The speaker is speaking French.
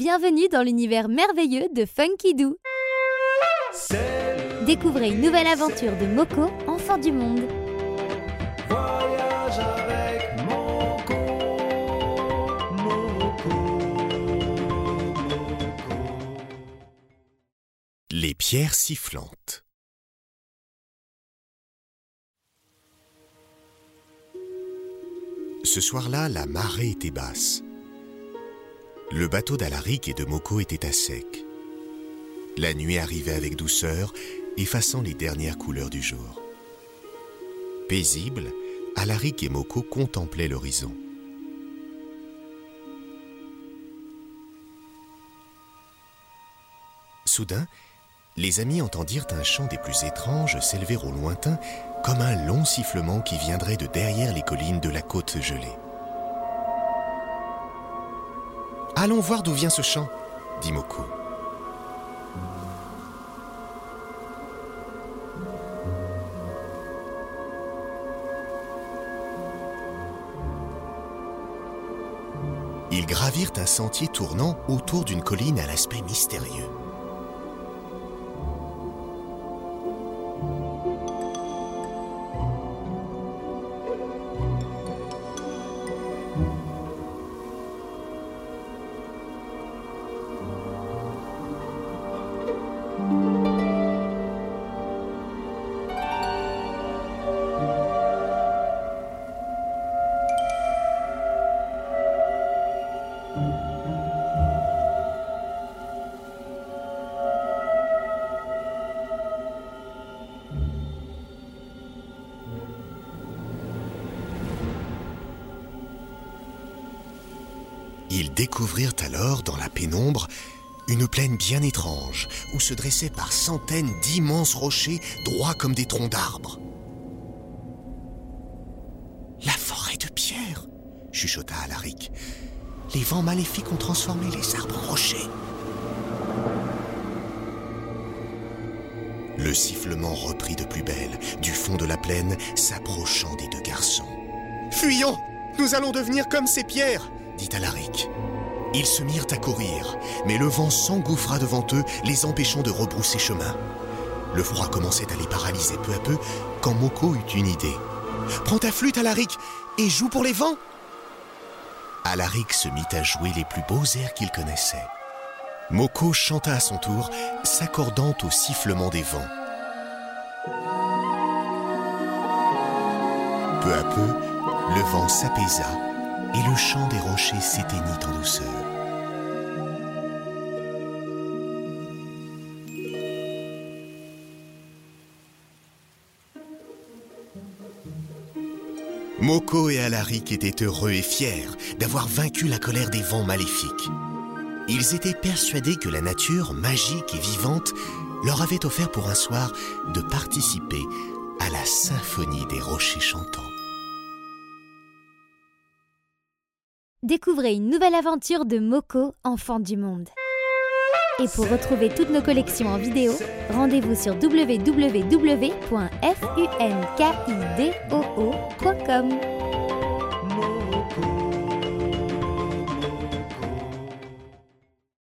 Bienvenue dans l'univers merveilleux de Funky Doo. Découvrez une nouvelle aventure de Moko, enfant du monde. Voyage avec Moko, Moko, Moko. Les pierres sifflantes. Ce soir-là, la marée était basse. Le bateau d'Alaric et de Moko était à sec. La nuit arrivait avec douceur, effaçant les dernières couleurs du jour. Paisibles, Alaric et Moko contemplaient l'horizon. Soudain, les amis entendirent un chant des plus étranges s'élever au lointain comme un long sifflement qui viendrait de derrière les collines de la côte gelée. Allons voir d'où vient ce chant, dit Moko. Ils gravirent un sentier tournant autour d'une colline à l'aspect mystérieux. Ils découvrirent alors dans la pénombre une plaine bien étrange où se dressaient par centaines d'immenses rochers droits comme des troncs d'arbres. La forêt de pierre, chuchota Alaric. Les vents maléfiques ont transformé les arbres en rochers. Le sifflement reprit de plus belle, du fond de la plaine, s'approchant des deux garçons. Fuyons Nous allons devenir comme ces pierres dit Alaric. Ils se mirent à courir, mais le vent s'engouffra devant eux, les empêchant de rebrousser chemin. Le froid commençait à les paralyser peu à peu quand Moko eut une idée. Prends ta flûte, Alaric, et joue pour les vents Alaric se mit à jouer les plus beaux airs qu'il connaissait. Moko chanta à son tour, s'accordant au sifflement des vents. Peu à peu, le vent s'apaisa et le chant des rochers s'éteignit en douceur. Moko et Alaric étaient heureux et fiers d'avoir vaincu la colère des vents maléfiques. Ils étaient persuadés que la nature, magique et vivante, leur avait offert pour un soir de participer à la symphonie des rochers chantants. Découvrez une nouvelle aventure de Moko, enfant du monde. Et pour retrouver toutes nos collections en vidéo, rendez-vous sur www.funkidoo.com.